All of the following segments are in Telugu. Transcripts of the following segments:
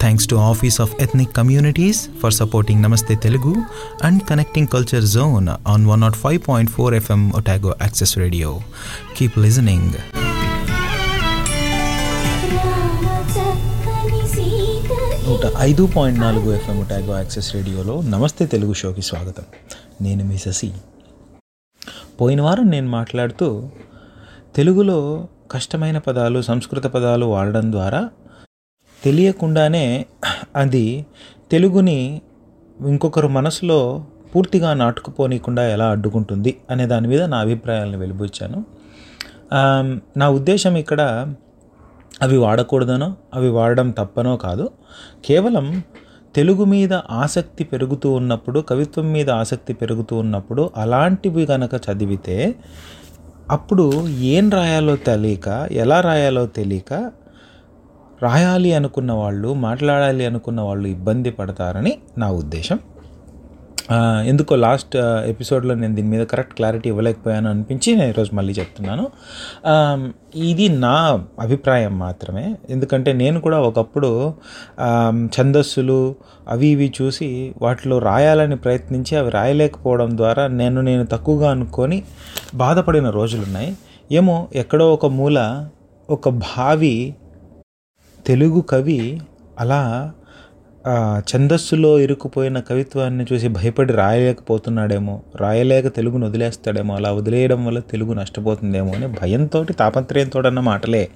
Thanks to office of ethnic communities for supporting Namaste Telugu and connecting culture zone on one nought five point four FM Otago access radio keep listening నూట ఐదు పాయింట్ నాలుగు ఎఫ్ఎం ఒటాగో యాక్సెస్ రేడియోలో నమస్తే తెలుగు షోకి స్వాగతం. నేను మీ ససి పోయిన వారం నేను మాట్లాడుతూ తెలుగులో కష్టమైన పదాలు సంస్కృత పదాలు వాడడం ద్వారా తెలియకుండానే అది తెలుగుని ఇంకొకరు మనసులో పూర్తిగా నాటుకుపోనీయకుండా ఎలా అడ్డుకుంటుంది అనే దాని మీద నా అభిప్రాయాలను వెలిబుచ్చాను. నా ఉద్దేశం ఇక్కడ అవి వాడకూడదనో అవి వాడడం తప్పనో కాదు. కేవలం తెలుగు మీద ఆసక్తి పెరుగుతూ ఉన్నప్పుడు కవిత్వం మీద ఆసక్తి పెరుగుతూ ఉన్నప్పుడు అలాంటివి కనుక చదివితే అప్పుడు ఏం రాయాలో తెలియక ఎలా రాయాలో తెలియక రాయాలి అనుకున్న వాళ్ళు మాట్లాడాలి అనుకున్న వాళ్ళు ఇబ్బంది పడతారని నా ఉద్దేశం. ఎందుకో లాస్ట్ ఎపిసోడ్లో నేను దీని మీద కరెక్ట్ క్లారిటీ ఇవ్వలేకపోయాను అనిపించి నేను ఈరోజు మళ్ళీ చెప్తున్నాను. ఇది నా అభిప్రాయం మాత్రమే. ఎందుకంటే నేను కూడా ఒకప్పుడు ఛందస్సులు అవి ఇవి చూసి వాటిలో రాయాలని ప్రయత్నించి అవి రాయలేకపోవడం ద్వారా నేను నేను తక్కువగా అనుకొని బాధపడిన రోజులున్నాయి. ఏమో ఎక్కడో ఒక మూల ఒక భావి తెలుగు కవి అలా ఛందస్సులో ఇరుక్కుపోయిన కవిత్వాన్ని చూసి భయపడి రాయలేకపోతున్నాడేమో రాయలేక తెలుగును వదిలేస్తాడేమో అలా వదిలేయడం వల్ల తెలుగు నష్టపోతుందేమో అని భయంతో తాపత్రయంతో అన్న మాటలే.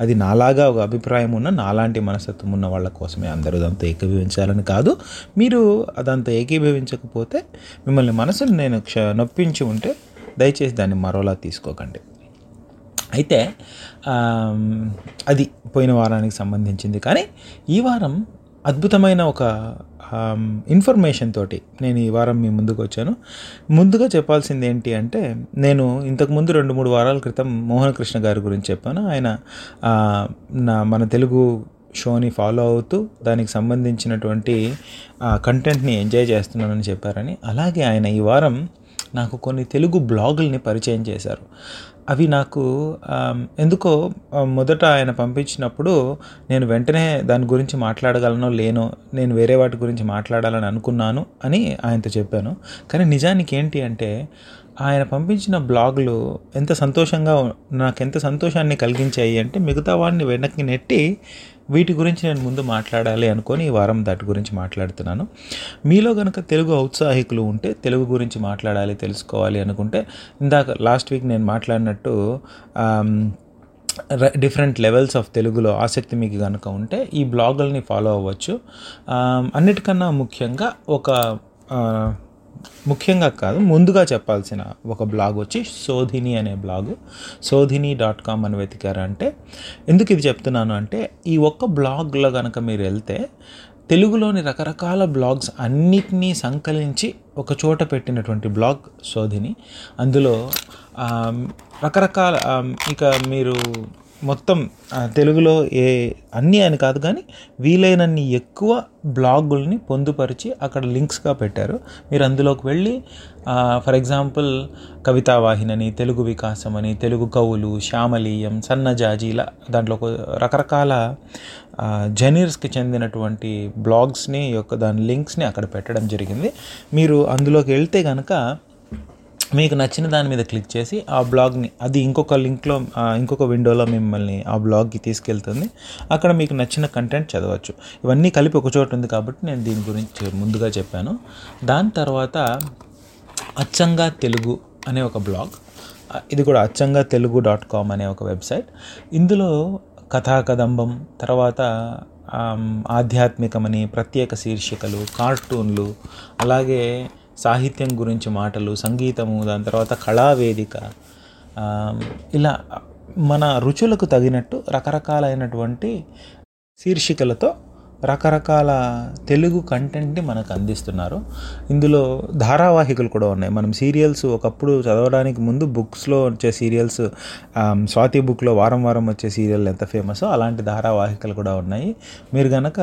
అది నాలాగా ఒక అభిప్రాయం ఉన్న నాలాంటి మనస్తత్వం ఉన్న వాళ్ళ కోసమే. అందరూ దాంతో ఏకీభవించాలని కాదు. మీరు అదంతా ఏకీభవించకపోతే మిమ్మల్ని మనసును నేను క్ష నొప్పించి ఉంటే దయచేసి దాన్ని మరోలా తీసుకోకండి. అయితే అది పోయిన వారానికి సంబంధించింది. కానీ ఈ వారం అద్భుతమైన ఒక ఇన్ఫర్మేషన్ తోటి నేను ఈ వారం మీ ముందుకు వచ్చాను. ముందుగా చెప్పాల్సింది ఏంటి అంటే నేను ఇంతకుముందు రెండు మూడు వారాల క్రితం మోహనకృష్ణ గారి గురించి చెప్పాను. ఆయన నా మన తెలుగు షోని ఫాలో అవుతూ దానికి సంబంధించినటువంటి కంటెంట్ని ఎంజాయ్ చేస్తున్నానని చెప్పారని. అలాగే ఆయన ఈ వారం నాకు కొన్ని తెలుగు బ్లాగుల్ని పరిచయం చేశారు. అవి నాకు ఎందుకో మొదట ఆయన పంపించినప్పుడు నేను వెంటనే దాని గురించి మాట్లాడగలనో లేనో నేను వేరే వాటి గురించి మాట్లాడాలని అనుకున్నాను అని ఆయనతో చెప్పాను. కానీ నిజానికి ఏంటి అంటే ఆయన పంపించిన బ్లాగులు ఎంత సంతోషంగా నాకు ఎంత సంతోషాన్ని కలిగించాయి అంటే మిగతా వాడిని వెనక్కి నెట్టి వీటి గురించి నేను ముందు మాట్లాడాలి అనుకొని ఈ వారం దాటి గురించి మాట్లాడుతున్నాను. మీలో కనుక తెలుగు ఔత్సాహికులు ఉంటే తెలుగు గురించి మాట్లాడాలి తెలుసుకోవాలి అనుకుంటే ఇందాక లాస్ట్ వీక్ నేను మాట్లాడినట్టు డిఫరెంట్ లెవెల్స్ ఆఫ్ తెలుగులో ఆసక్తి మీకు కనుక ఉంటే ఈ బ్లాగుల్ని ఫాలో అవ్వచ్చు. అన్నిటికన్నా ముఖ్యంగా ఒక ముఖ్యంగా కాదు ముందుగా చెప్పాల్సిన ఒక బ్లాగ్ వచ్చి శోధిని అనే బ్లాగ్. శోధిని డాట్ కామ్ అని వెతికారంటే ఎందుకు ఇది చెప్తున్నాను అంటే ఈ ఒక్క బ్లాగ్లో కనుక మీరు వెళ్తే తెలుగులోని రకరకాల బ్లాగ్స్ అన్నిటినీ సంకలించి ఒక చోట పెట్టినటువంటి బ్లాగ్ శోధిని అందులో రకరకాల ఇక మీరు మొత్తం తెలుగులో ఏ అన్నీ అని కాదు కానీ వీలైనన్ని ఎక్కువ బ్లాగుల్ని పొందుపరిచి అక్కడ లింక్స్గా పెట్టారు. మీరు అందులోకి వెళ్ళి ఫర్ ఎగ్జాంపుల్ కవితావాహినని తెలుగు వికాసం అని తెలుగు కవులు శ్యామలీయం సన్నజాజి ఇలా దాంట్లో ఒక రకరకాల జనీర్స్కి చెందినటువంటి బ్లాగ్స్ని యొక్క దాని లింక్స్ని అక్కడ పెట్టడం జరిగింది. మీరు అందులోకి వెళ్తే కనుక మీకు నచ్చిన దాని మీద క్లిక్ చేసి ఆ బ్లాగ్ని అది ఇంకొక లింక్లో ఇంకొక విండోలో మిమ్మల్ని ఆ బ్లాగ్కి తీసుకెళ్తుంది. అక్కడ మీకు నచ్చిన కంటెంట్ చదవచ్చు. ఇవన్నీ కలిపి ఒక చోట ఉంది కాబట్టి నేను దీని గురించి ముందుగా చెప్పాను. దాని తర్వాత అచ్చంగా తెలుగు అనే ఒక బ్లాగ్ ఇది కూడా అచ్చంగా తెలుగు డాట్ కామ్ అనే ఒక వెబ్సైట్ ఇందులో కథాకదంబం తర్వాత ఆధ్యాత్మికమని ప్రత్యేక శీర్షికలు కార్టూన్లు అలాగే సాహిత్యం గురించి మాటలు సంగీతము దాని తర్వాత కళావేదిక ఇలా మన రుచులకు తగినట్టు రకరకాలైనటువంటి శీర్షికలతో రకరకాల తెలుగు కంటెంట్ని మనకు అందిస్తున్నారు. ఇందులో ధారావాహికలు కూడా ఉన్నాయి. మనం సీరియల్స్ ఒకప్పుడు చదవడానికి ముందు బుక్స్లో వచ్చే సీరియల్స్ స్వాతి బుక్లో వారం వారం వచ్చే సీరియల్ ఎంత ఫేమస్ అలాంటి ధారావాహికలు కూడా ఉన్నాయి. మీరు కనుక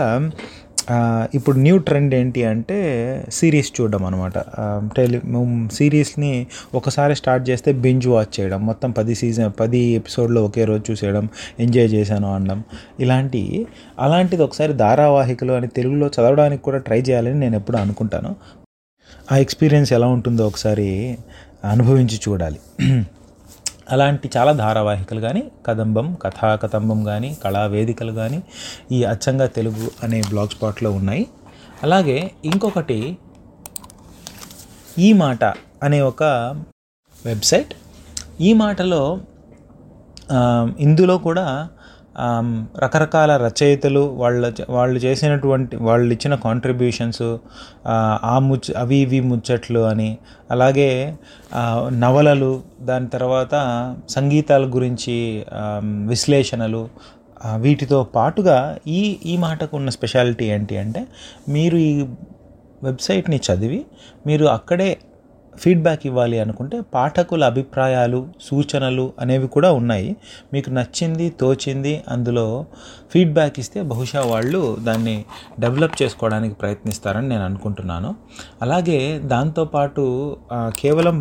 ఇప్పుడు న్యూ ట్రెండ్ ఏంటి అంటే సిరీస్ చూడడం అనమాట టెలి సిరీస్ని ఒకసారి స్టార్ట్ చేస్తే బింజ్ వాచ్ చేయడం మొత్తం పది సీజన్ పది ఎపిసోడ్లో ఒకే రోజు చూసేయడం ఎంజాయ్ చేశాను అనడం ఇలాంటి అలాంటిది ఒకసారి ధారావాహికలు అని తెలుగులో చదవడానికి కూడా ట్రై చేయాలని నేను ఎప్పుడు అనుకుంటాను. ఆ ఎక్స్పీరియన్స్ ఎలా ఉంటుందో ఒకసారి అనుభవించి చూడాలి. అలాంటి చాలా ధారావాహికలు కానీ కదంబం కథా కదంబం కానీ కళావేదికలు కానీ ఈ అచ్చంగా తెలుగు అనే బ్లాగ్ స్పాట్లో ఉన్నాయి. అలాగే ఇంకొకటి ఈ మాట అనే ఒక వెబ్సైట్. ఈ మాటలో ఇందులో కూడా రకరకాల రచయితలు వాళ్ళ వాళ్ళు చేసినటువంటి వాళ్ళు ఇచ్చిన కాంట్రిబ్యూషన్స్ ఆ ముచ్చ అవి ఇవి ముచ్చట్లు అని అలాగే నవలలు దాని తర్వాత సంగీతాల గురించి విశ్లేషణలు వీటితో పాటుగా ఈ ఈ మాటకు ఉన్న స్పెషాలిటీ ఏంటి అంటే మీరు ఈ వెబ్సైట్ని చదివి మీరు అక్కడే ఫీడ్బ్యాక్ ఇవ్వాలి అనుకుంటే పాఠకుల అభిప్రాయాలు సూచనలు అనేవి కూడా ఉన్నాయి. మీకు నచ్చింది తోచింది అందులో ఫీడ్బ్యాక్ ఇస్తే బహుశా వాళ్ళు దాన్ని డెవలప్ చేసుకోవడానికి ప్రయత్నిస్తారని నేను అనుకుంటున్నాను. అలాగే దాంతోపాటు కేవలం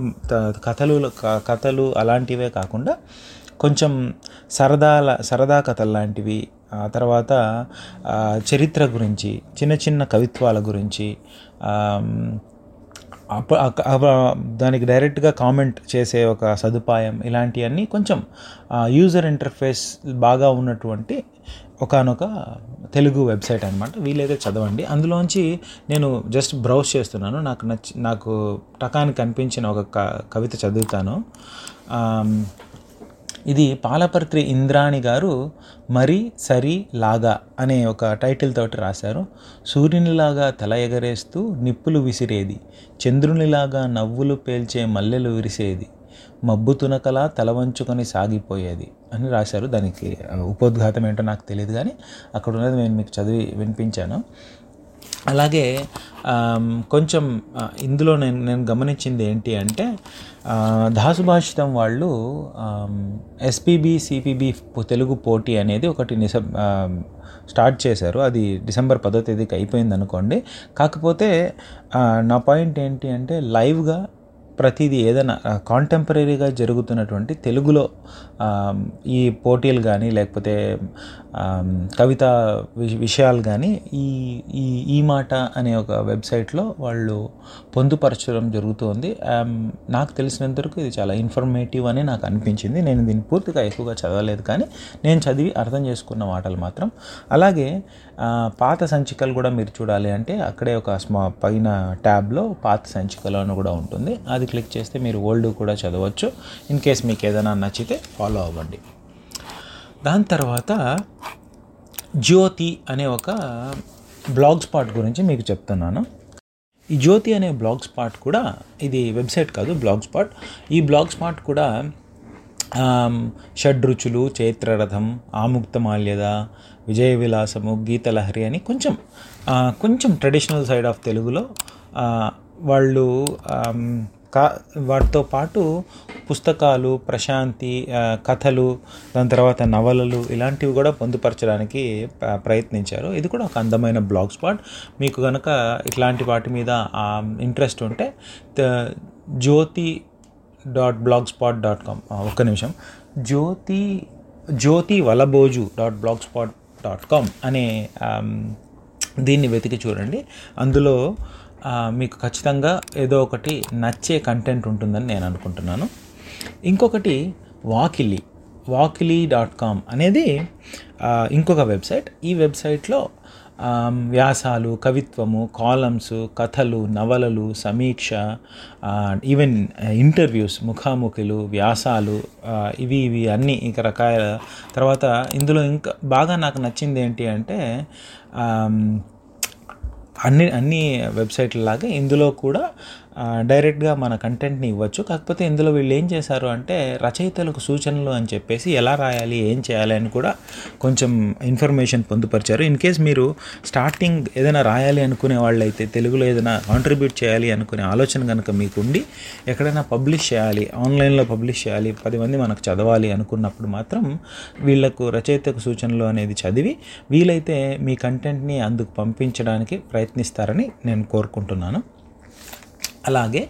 కథలు కథలు అలాంటివే కాకుండా కొంచెం సరదాల సరదా కథలు లాంటివి ఆ తర్వాత చరిత్ర గురించి చిన్న చిన్న కవిత్వాల గురించి దానికి డైరెక్ట్గా కామెంట్ చేసే ఒక సదుపాయం ఇలాంటివన్నీ కొంచెం యూజర్ ఇంటర్ఫేస్ బాగా ఉన్నటువంటి ఒకనొక తెలుగు వెబ్సైట్ అనమాట వీలైతే చదవండి. అందులోంచి నేను జస్ట్ బ్రౌజ్ చేస్తున్నాను. నాకు నచ్చి నాకు టకానికి కనిపించిన ఒక కవిత చదువుతాను. ఇది పాలపర్తి ఇంద్రాణి గారు మరి సరి లాగా అనే ఒక టైటిల్ తోటి రాశారు. సూర్యునిలాగా తల ఎగరేస్తూ నిప్పులు విసిరేది చంద్రునిలాగా నవ్వులు పేల్చే మల్లెలు విరిసేది మబ్బు తునకలా తల వంచుకొని సాగిపోయేది అని రాశారు. దానికి ఉపోద్ఘాతం ఏంటో నాకు తెలియదు కానీ అక్కడ ఉన్నది నేను మీకు చదివి వినిపించాను. అలాగే కొంచెం ఇందులో నేను నేను గమనించింది ఏంటి అంటే దాసుభాషితం వాళ్ళు ఎస్పీబీ సిపిబి తెలుగు పోటీ అనేది ఒకటి నిస స్టార్ట్ చేశారు. అది డిసెంబర్ పదో తేదీకి అయిపోయింది అనుకోండి కాకపోతే నా పాయింట్ ఏంటి అంటే లైవ్గా ప్రతిదీ ఏదైనా కాంటెంపరీగా జరుగుతున్నటువంటి తెలుగులో ఈ పోటీలు కానీ లేకపోతే కవిత విషయాలు కానీ ఈ ఈ ఈ మాట అనే ఒక వెబ్సైట్లో వాళ్ళు పొందుపరచడం జరుగుతుంది. నాకు తెలిసినంతవరకు ఇది చాలా ఇన్ఫర్మేటివ్ అని నాకు అనిపించింది. నేను దీన్ని పూర్తిగా ఎక్కువగా చదవలేదు కానీ నేను చదివి అర్థం చేసుకున్న మాటలు మాత్రం. అలాగే పాత సంచికలు కూడా మీరు చూడాలి అంటే అక్కడే ఒక స్మా పైన ట్యాబ్లో పాత సంచికలు అని కూడా ఉంటుంది. అది క్లిక్ చేస్తే మీరు ఓల్డ్ కూడా చదవచ్చు. ఇన్ కేస్ మీకు ఏదైనా నచ్చితే ఫాలో అవ్వండి. దాని తర్వాత జ్యోతి అనే ఒక బ్లాగ్ స్పాట్ గురించి మీకు చెప్తున్నాను. ఈ జ్యోతి అనే బ్లాగ్ స్పాట్ కూడా ఇది వెబ్సైట్ కాదు బ్లాగ్ స్పాట్. ఈ బ్లాగ్ స్పాట్ కూడా షడ్రుచులు చైత్రరథం ఆముక్తమాల్యద విజయ విలాసము గీతలహరి అని కొంచెం కొంచెం ట్రెడిషనల్ సైడ్ ఆఫ్ తెలుగులో వాళ్ళు కా వాటితో పాటు పుస్తకాలు ప్రశాంతి కథలు దాని తర్వాత నవలలు ఇలాంటివి కూడా పొందుపరచడానికి ప్రయత్నించారు. ఇది కూడా ఒక అందమైన బ్లాగ్ స్పాట్. మీకు కనుక ఇట్లాంటి వాటి మీద ఇంట్రెస్ట్ ఉంటే Jyothi dot Blogspot dot com. ఒక్క నిమిషం. Jyothi Jyothi Valaboju dot Blogspot dot com అనే దీన్ని వెతికి చూడండి. అందులో మీకు ఖచ్చితంగా ఏదో ఒకటి నచ్చే కంటెంట్ ఉంటుందని నేను అనుకుంటున్నాను. ఇంకొకటి వాకిలి వాకిలి డాట్ కామ్ అనేది ఇంకొక వెబ్సైట్. ఈ వెబ్సైట్లో వ్యాసాలు కవిత్వము కాలమ్స్ కథలు నవలలు సమీక్ష ఈవెన్ ఇంటర్వ్యూస్ ముఖాముఖిలు వ్యాసాలు ఇవి ఇవి అన్నీ ఇంకా రకాల తర్వాత ఇందులో ఇంకా బాగా నాకు నచ్చింది ఏంటి అంటే అన్ని అన్ని వెబ్సైట్ల లాగా ఇందులో కూడా డైరెక్ట్గా మన కంటెంట్ని ఇవ్వచ్చు. కాకపోతే ఇందులో వీళ్ళు ఏం చేశారు అంటే రచయితలకు సూచనలు అని చెప్పేసి ఎలా రాయాలి ఏం చేయాలి అని కూడా కొంచెం ఇన్ఫర్మేషన్ పొందుపరిచారు. ఇన్ కేస్ మీరు స్టార్టింగ్ ఏదైనా రాయాలి అనుకునే వాళ్ళైతే తెలుగులో ఏదైనా కాంట్రిబ్యూట్ చేయాలి అనుకునే ఆలోచన కనుక మీకు ఉండి ఎక్కడైనా పబ్లిష్ చేయాలి ఆన్లైన్లో పబ్లిష్ చేయాలి పది మంది మనకు చదవాలి అనుకున్నప్పుడు మాత్రం వీళ్ళకు రచయితకు సూచనలు అనేది చదివి వీలైతే మీ కంటెంట్ని అందుకు పంపించడానికి ప్రయత్నిస్తారని నేను కోరుకుంటున్నాను. అలాగే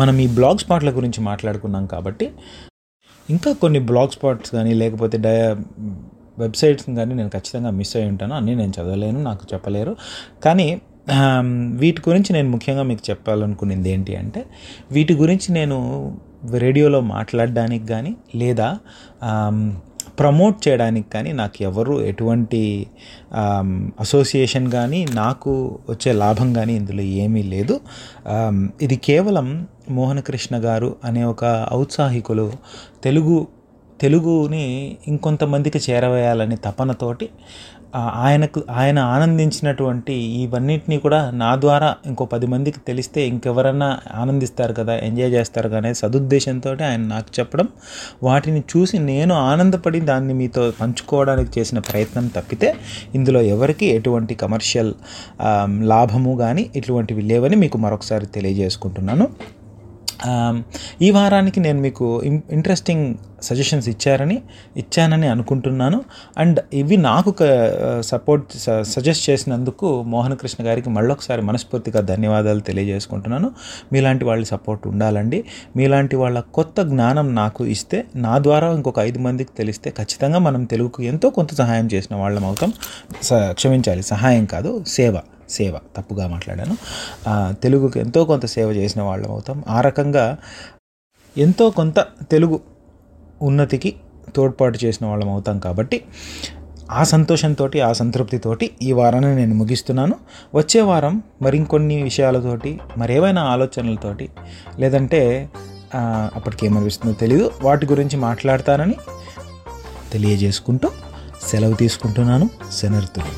మనం ఈ బ్లాగ్ స్పాట్ల గురించి మాట్లాడుకున్నాం కాబట్టి ఇంకా కొన్ని బ్లాగ్ స్పాట్స్ కానీ లేకపోతే డయ వెబ్సైట్స్ కానీ నేను ఖచ్చితంగా మిస్ అయి ఉంటాను. అన్నీ నేను చదవలేను నాకు చెప్పలేరు. కానీ వీటి గురించి నేను ముఖ్యంగా మీకు చెప్పాలనుకునేది ఏంటి అంటే వీటి గురించి నేను రేడియోలో మాట్లాడడానికి కానీ లేదా ప్రమోట్ చేయడానికి కానీ నాకు ఎవరు ఎటువంటి అసోసియేషన్ కానీ నాకు వచ్చే లాభం కానీ ఇందులో ఏమీ లేదు. ఇది కేవలం మోహనకృష్ణ గారు అనే ఒక ఔత్సాహికులు తెలుగు తెలుగుని ఇంకొంతమందికి చేరవేయాలనే తపనతోటి ఆయనకు ఆయన ఆనందించినటువంటి ఇవన్నిటినీ కూడా నా ద్వారా ఇంకో పది మందికి తెలిస్తే ఇంకెవరన్నా ఆనందిస్తారు కదా ఎంజాయ్ చేస్తారు కదా అనే సదుద్దేశంతో ఆయన నాకు చెప్పడం. వాటిని చూసి నేను ఆనందపడి దాన్ని మీతో పంచుకోవడానికి చేసిన ప్రయత్నం తప్పితే ఇందులో ఎవరికి ఎటువంటి కమర్షియల్ లాభము కానీ ఇటువంటివి లేవని మీకు మరొకసారి తెలియజేసుకుంటున్నాను. Um, ఈ వారానికి నేను మీకు ఇంట్రెస్టింగ్ సజెషన్స్ ఇచ్చారని ఇచ్చానని అనుకుంటున్నాను. అండ్ ఇవి నాకు సపోర్ట్ స- సజెస్ట్ చేసినందుకు మోహన్ కృష్ణ గారికి మళ్ళొకసారి మనస్ఫూర్తిగా ధన్యవాదాలు తెలియజేసుకుంటున్నాను. మీలాంటి వాళ్ళ సపోర్ట్ ఉండాలండి. మీలాంటి వాళ్ళ కొత్త జ్ఞానం నాకు ఇస్తే నా ద్వారా ఇంకొక ఐదు మందికి తెలిస్తే ఖచ్చితంగా మనం తెలుగుకు ఎంతో కొంత సహాయం చేసిన వాళ్ళం అవుతాం. స- క్షమించాలి సహాయం కాదు సేవ. సేవ తప్పుగా మాట్లాడాను. తెలుగుకి తెలుగుకు ఎంతో కొంత సేవ చేసిన వాళ్ళం అవుతాం. ఆ రకంగా ఎంతో కొంత తెలుగు ఉన్నతికి తోడ్పాటు చేసిన వాళ్ళం అవుతాం కాబట్టి ఆ సంతోషంతో ఆ సంతృప్తితోటి ఈ వారాన్ని నేను ముగిస్తున్నాను. వచ్చే వారం మరికొన్ని విషయాలతోటి మరేవైనా ఆలోచనలతోటి లేదంటే అప్పటికేమనిపిస్తుందో తెలియదు వాటి గురించి మాట్లాడతానని తెలియజేసుకుంటూ సెలవు తీసుకుంటున్నాను. శనర్తులు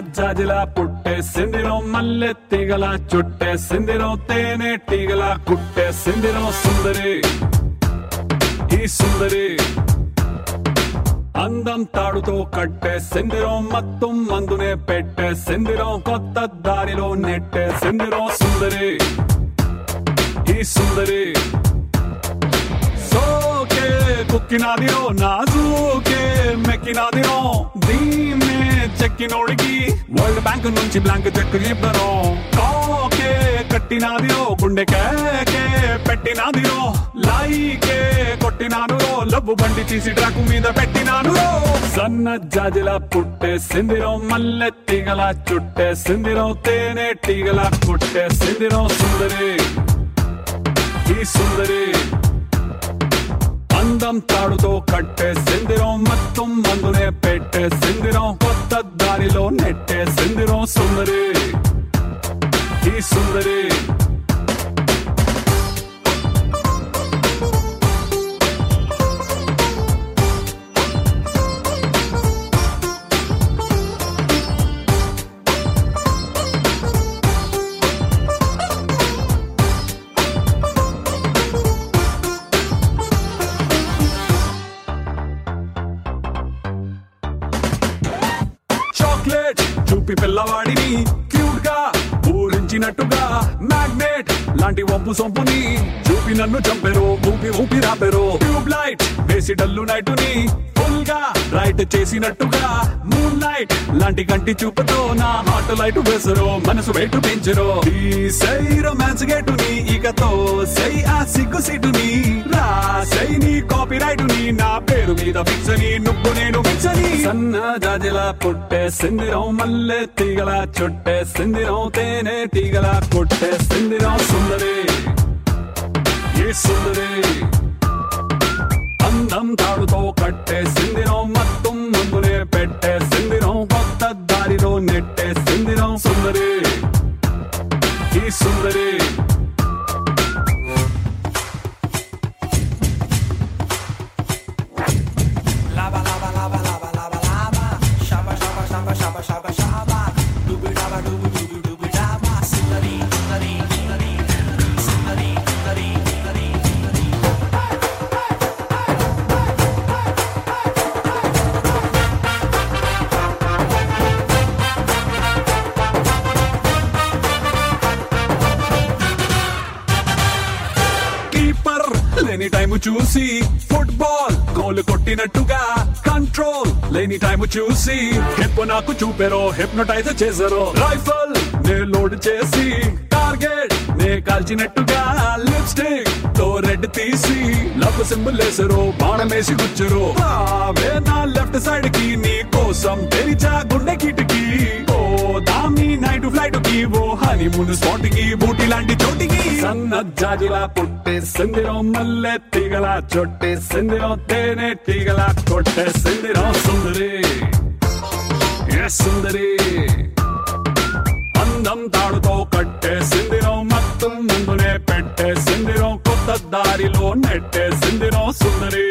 జాజిల పుట్టే సిందిరో మల్లె తీగల చుట్టే సిందిరో తేనె తీగల కుట్టే సిందిరో సుందరి. ఈ సుందరి అందం తాడుతో కట్టే సిందిరం మత్తం మందునే పెట్టే సిందిరం కొత్త దారిలో నెట్టే సిందిరం సుందరి. ఈ సుందరి సోకే కుక్కినాదిరో నాజూకే మెక్కినాదిరో. దీన్నే చెక్కినోడికి వరల్డ్ బ్యాంక్ నుంచి బ్లాంక్ చెక్ ఇవ్వను. కాకే కట్టినాదిరో గుండె కేకే పెట్టినాదిరో. లైకే కొట్టినాను లబ్బు బండి తీసి ట్రాక్ మీద పెట్టినాను సన్న జాజిల పుట్టే సిందిరో మల్లె తీగల చుట్టే సిందిరో తేనె తీగల కుట్టే సిందిరో. సుందరి ఈ సుందరి. అందం తాడుతో కట్టే సిందిరం మొత్తం మందునే పెట్టే సిందిరం కొత్త దారిలో నెట్టే సిందిరం సుందరి ఈ సుందరి చాక్లెట్ చూపి పిల్లవాడిని క్యూట్గా ఊరించినట్టుగా మ్యాగ్నెట్ లాంటి వంపు సొంపుని ఊపి నన్ను చంపెరు ఊపి ఊపి రాపెరు. ట్యూబ్ లైట్ వేసి డల్లు నైటుని ఫుల్గా రైట్ చేసినట్టుగా. మూన్ లైట్ లాంటి కంటి చూపుతో నా హార్ట్ లైట్ వేసరు మనసు వెయిట్ పెంచరు. ఈ సై రొమాన్స్ గేటుని ఇకతో సై ఆ సిగ్గు సీటుని. రా సై నీ కాపీ రైట్ని నా పేరు మీద పిచ్చని నువ్వు నేను పిచ్చని సన్న జాజిలా పుట్టే సిందిరం మల్లె తీగల చుట్టే సిందిరం తేనె తీగల కొట్టే సిందిరం సుందరి. సుందరి. అందం తాడుతో కట్టే సిందిరం మొత్తం ముందునే పెట్టే సిందిరం కొత్త దారిలో నెట్టే సిందిరం. సుందరి. ఈ సుందరి. చూసి ఫుట్బాల్ గోల్ కొట్టినట్టుగా కంట్రోల్ లేని టైం చూసి హిప్ నాకు చూపెరో హిప్నోటైజ్ చేసారో. రైఫల్ నే లోడ్ చేసి టార్గెట్ నే కాల్చినట్టుగా లిప్స్టిక్తో రెడ్ తీసి లవ్ సింబల్ వేసారు బాణమేసి గుచ్చరు. నా లెఫ్ట్ సైడ్కి నీ కోసం తెరిచా గుండె కిటికీ. టు దామి నైట్ ఫ్లైట్కి ఓ హనీమూన్ స్పాట్కి బూటి లాంటి చోటికి సన్న జాజిలా పుట్టే సిందిరో మల్లె తీగల చొట్టే సిందిరో తేనె తీగల కొట్టే సిందిరో సుందరి సుందరి అందం తాడుతో కట్టే సిందిరో మొత్తం ముందునే పెట్టే సిందిరో కొత్త దారిలో నెట్టే సిందిరో సుందరి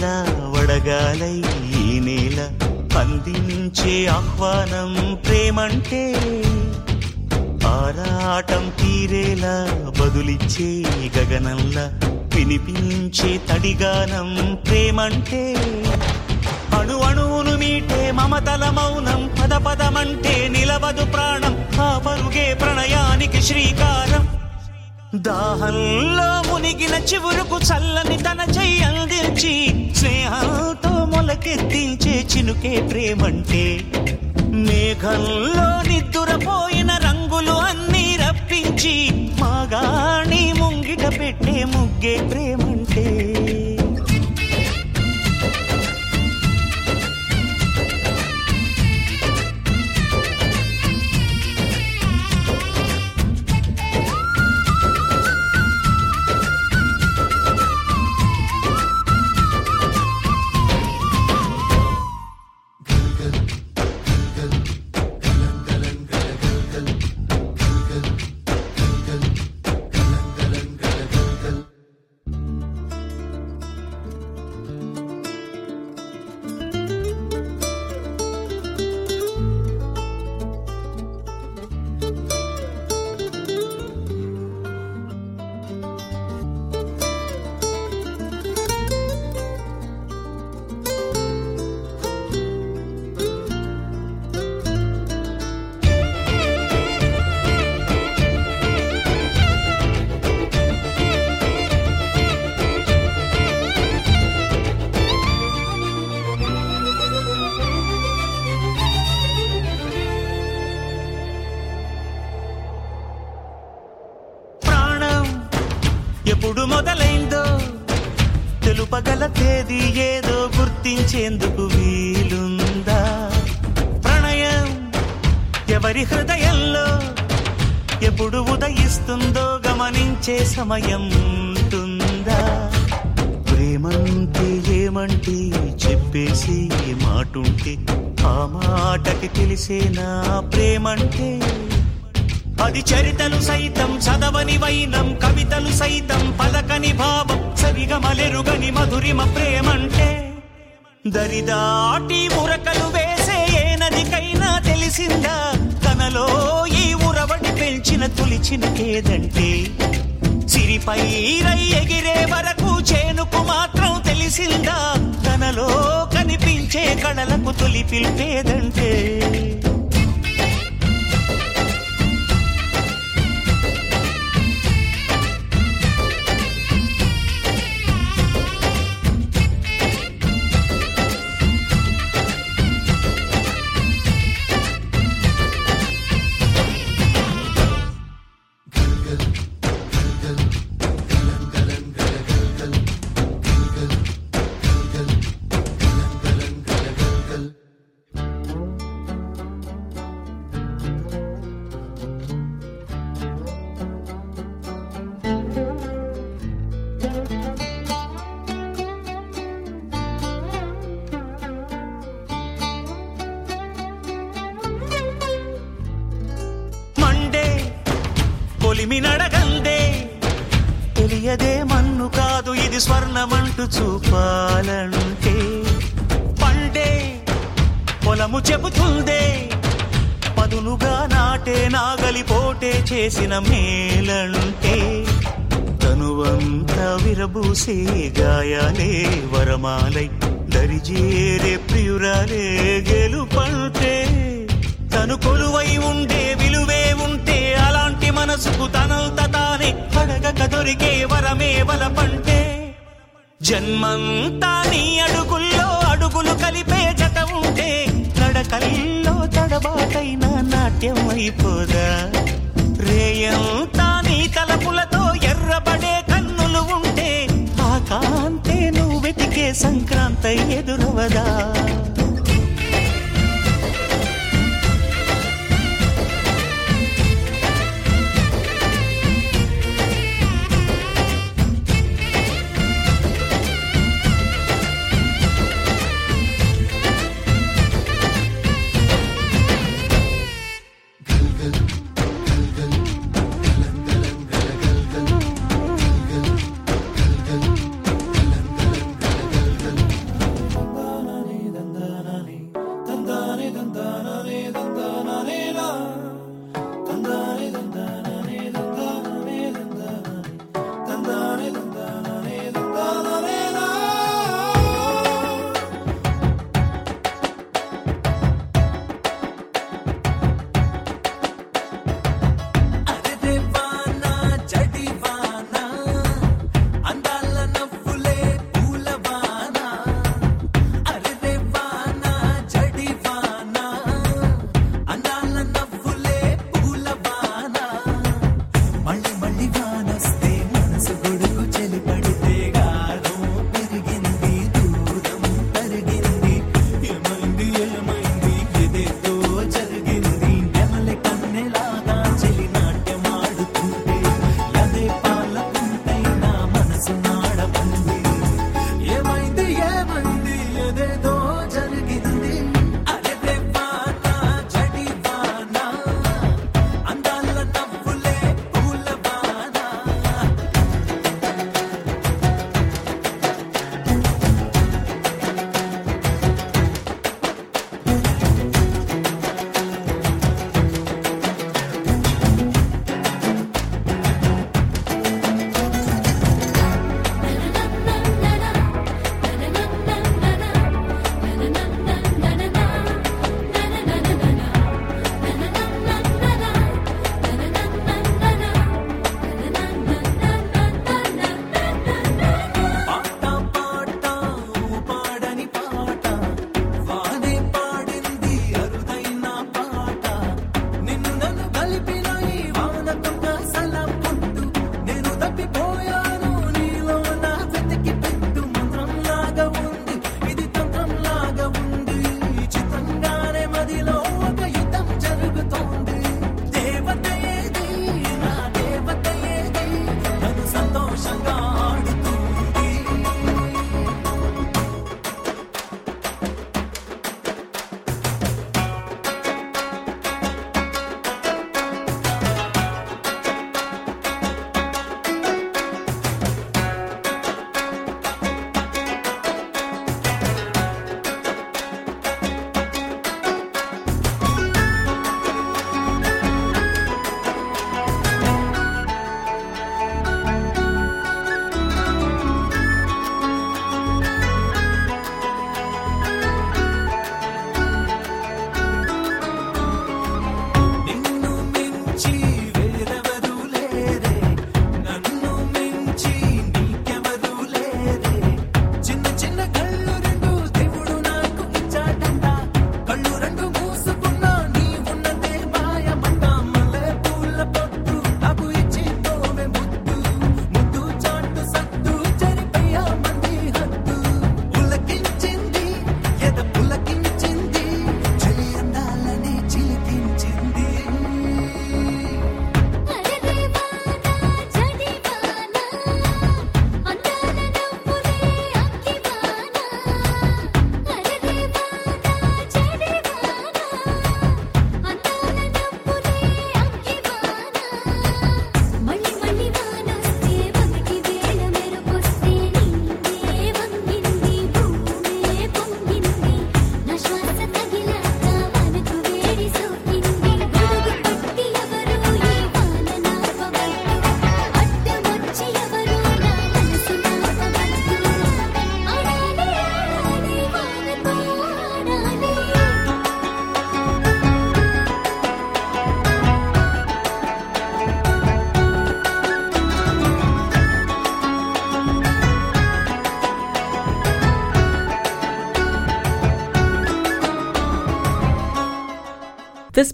నేల వడగాలై ఈ నేల అందించే ఆహ్వానం ప్రేమంటే ఆరాటం తీరేలా బదులిచ్చే గగనంలా వినిపించే తడిగానం ప్రేమంటే అణు అణువును మీటే మమతల మౌనం పద పదమంటే నిలవదు ప్రాణం ఆ పరుగే ప్రణయానికి శ్రీకారం. దాహంలో మునిగిన చివురుకు చల్లని తన చెయ్యి అందించి స్నేహంతో మొలకెత్తించే చినుకే ప్రేమంటే. మేఘంలో నిద్దురపోయిన రంగులు అన్నీ రప్పించి మాగాణి ముంగిట పెట్టే ముగ్గే ప్రేమంటే. తెలుపగల ఏదో గుర్తించేందుకు వీలుందా? ప్రణయం ఎవరి హృదయంలో ఎప్పుడు ఉదయిస్తుందో గమనించే సమయం ఉంటుందా? ప్రేమంటే ఏమంటే చెప్పేసి మాటుంటే ఆ మాటకి తెలిసేనా ప్రేమంటే అది చరితలు సైతం చదవని వైనం కవితలు సైతం పలకని భావం సరిగమలెరుగని మధురిమ ప్రేమంటే దరిదాటి ఉరకలు వేసే ఏ నదికైనా తెలిసిందా? తనలో ఈ ఉరవడి పెంచిన తొలిచిన కేదంటే సిరిపై రై ఎగిరే వరకు చేనుకు మాత్రం తెలిసిందా? తనలో కనిపించే కళలకు తొలి పిలిపేదంటే కాదు ఇది స్వర్ణమంటూ చూపాలంటే. పండే పొలము చెబుతుందే. పదునుగా నాటే నాగలి పోటే చేసిన మేలంటే. తనువంతా విరబూసే గాయాలే వరమాలై దరిజేరే ప్రియురాలే గెలుపంటే. తను కొలువై ఉండే విలువే మనసుకు తనంత తానే అడగక దొరికే వరమే వలపంటే. జన్మంతా నీ అడుగుల్లో అడుగులు కలిపే జత ఉంటే నడకల్లో తడబాటైన నాట్యం అయిపోదా? రేయంతా నీ తలపులతో ఎర్రబడే కన్నులు ఉంటే ఆ కాంతే నువ్వు వెతికే సంక్రాంతి ఎదురవదా?